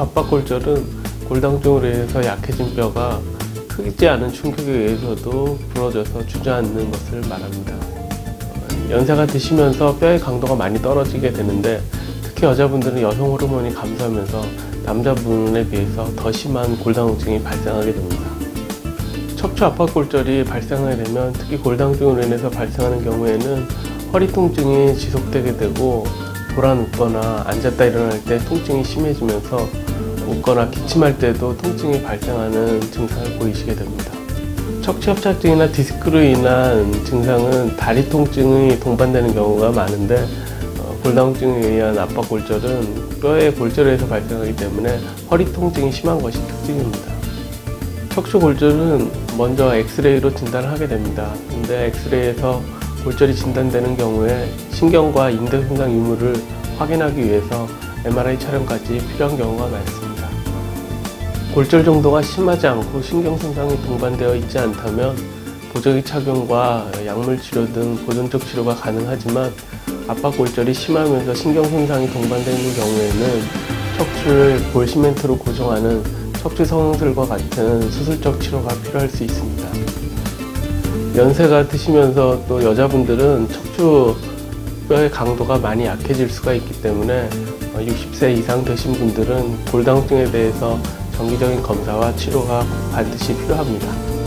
압박골절은 골다공증으로 인해서 약해진 뼈가 크지 않은 충격에 의해서도 부러져서 주저앉는 것을 말합니다. 어, 연세가 드시면서 뼈의 강도가 많이 떨어지게 되는데 특히 여자분들은 여성 호르몬이 감소하면서 남자분에 비해서 더 심한 골다공증이 발생하게 됩니다. 척추 압박골절이 발생하게 되면 특히 골다공증으로 인해서 발생하는 경우에는 허리 통증이 지속되게 되고 돌아 눕거나 앉았다 일어날 때 통증이 심해지면서 웃거나 기침할 때도 통증이 발생하는 증상을 보이시게 됩니다. 척추 협착증이나 디스크로 인한 증상은 다리 통증이 동반되는 경우가 많은데 어, 골다공증에 의한 압박 골절은 뼈의 골절에서 발생하기 때문에 허리 통증이 심한 것이 특징입니다. 척추 골절은 먼저 엑스레이로 진단을 하게 됩니다. 근데 엑스레이에서 골절이 진단되는 경우에 신경과 인대 손상 유무를 확인하기 위해서 MRI 촬영까지 필요한 경우가 많습니다. 골절 정도가 심하지 않고 신경 손상이 동반되어 있지 않다면 보조기 착용과 약물 치료 등 보존적 치료가 가능하지만 압박 골절이 심하면서 신경 손상이 동반되는 경우에는 척추를 볼 시멘트로 고정하는 척추 성형술과 같은 수술적 치료가 필요할 수 있습니다. 연세가 드시면서 또 여자분들은 척추 뼈의 강도가 많이 약해질 수가 있기 때문에 60세 이상 되신 분들은 골다공증에 대해서 정기적인 검사와 치료가 반드시 필요합니다.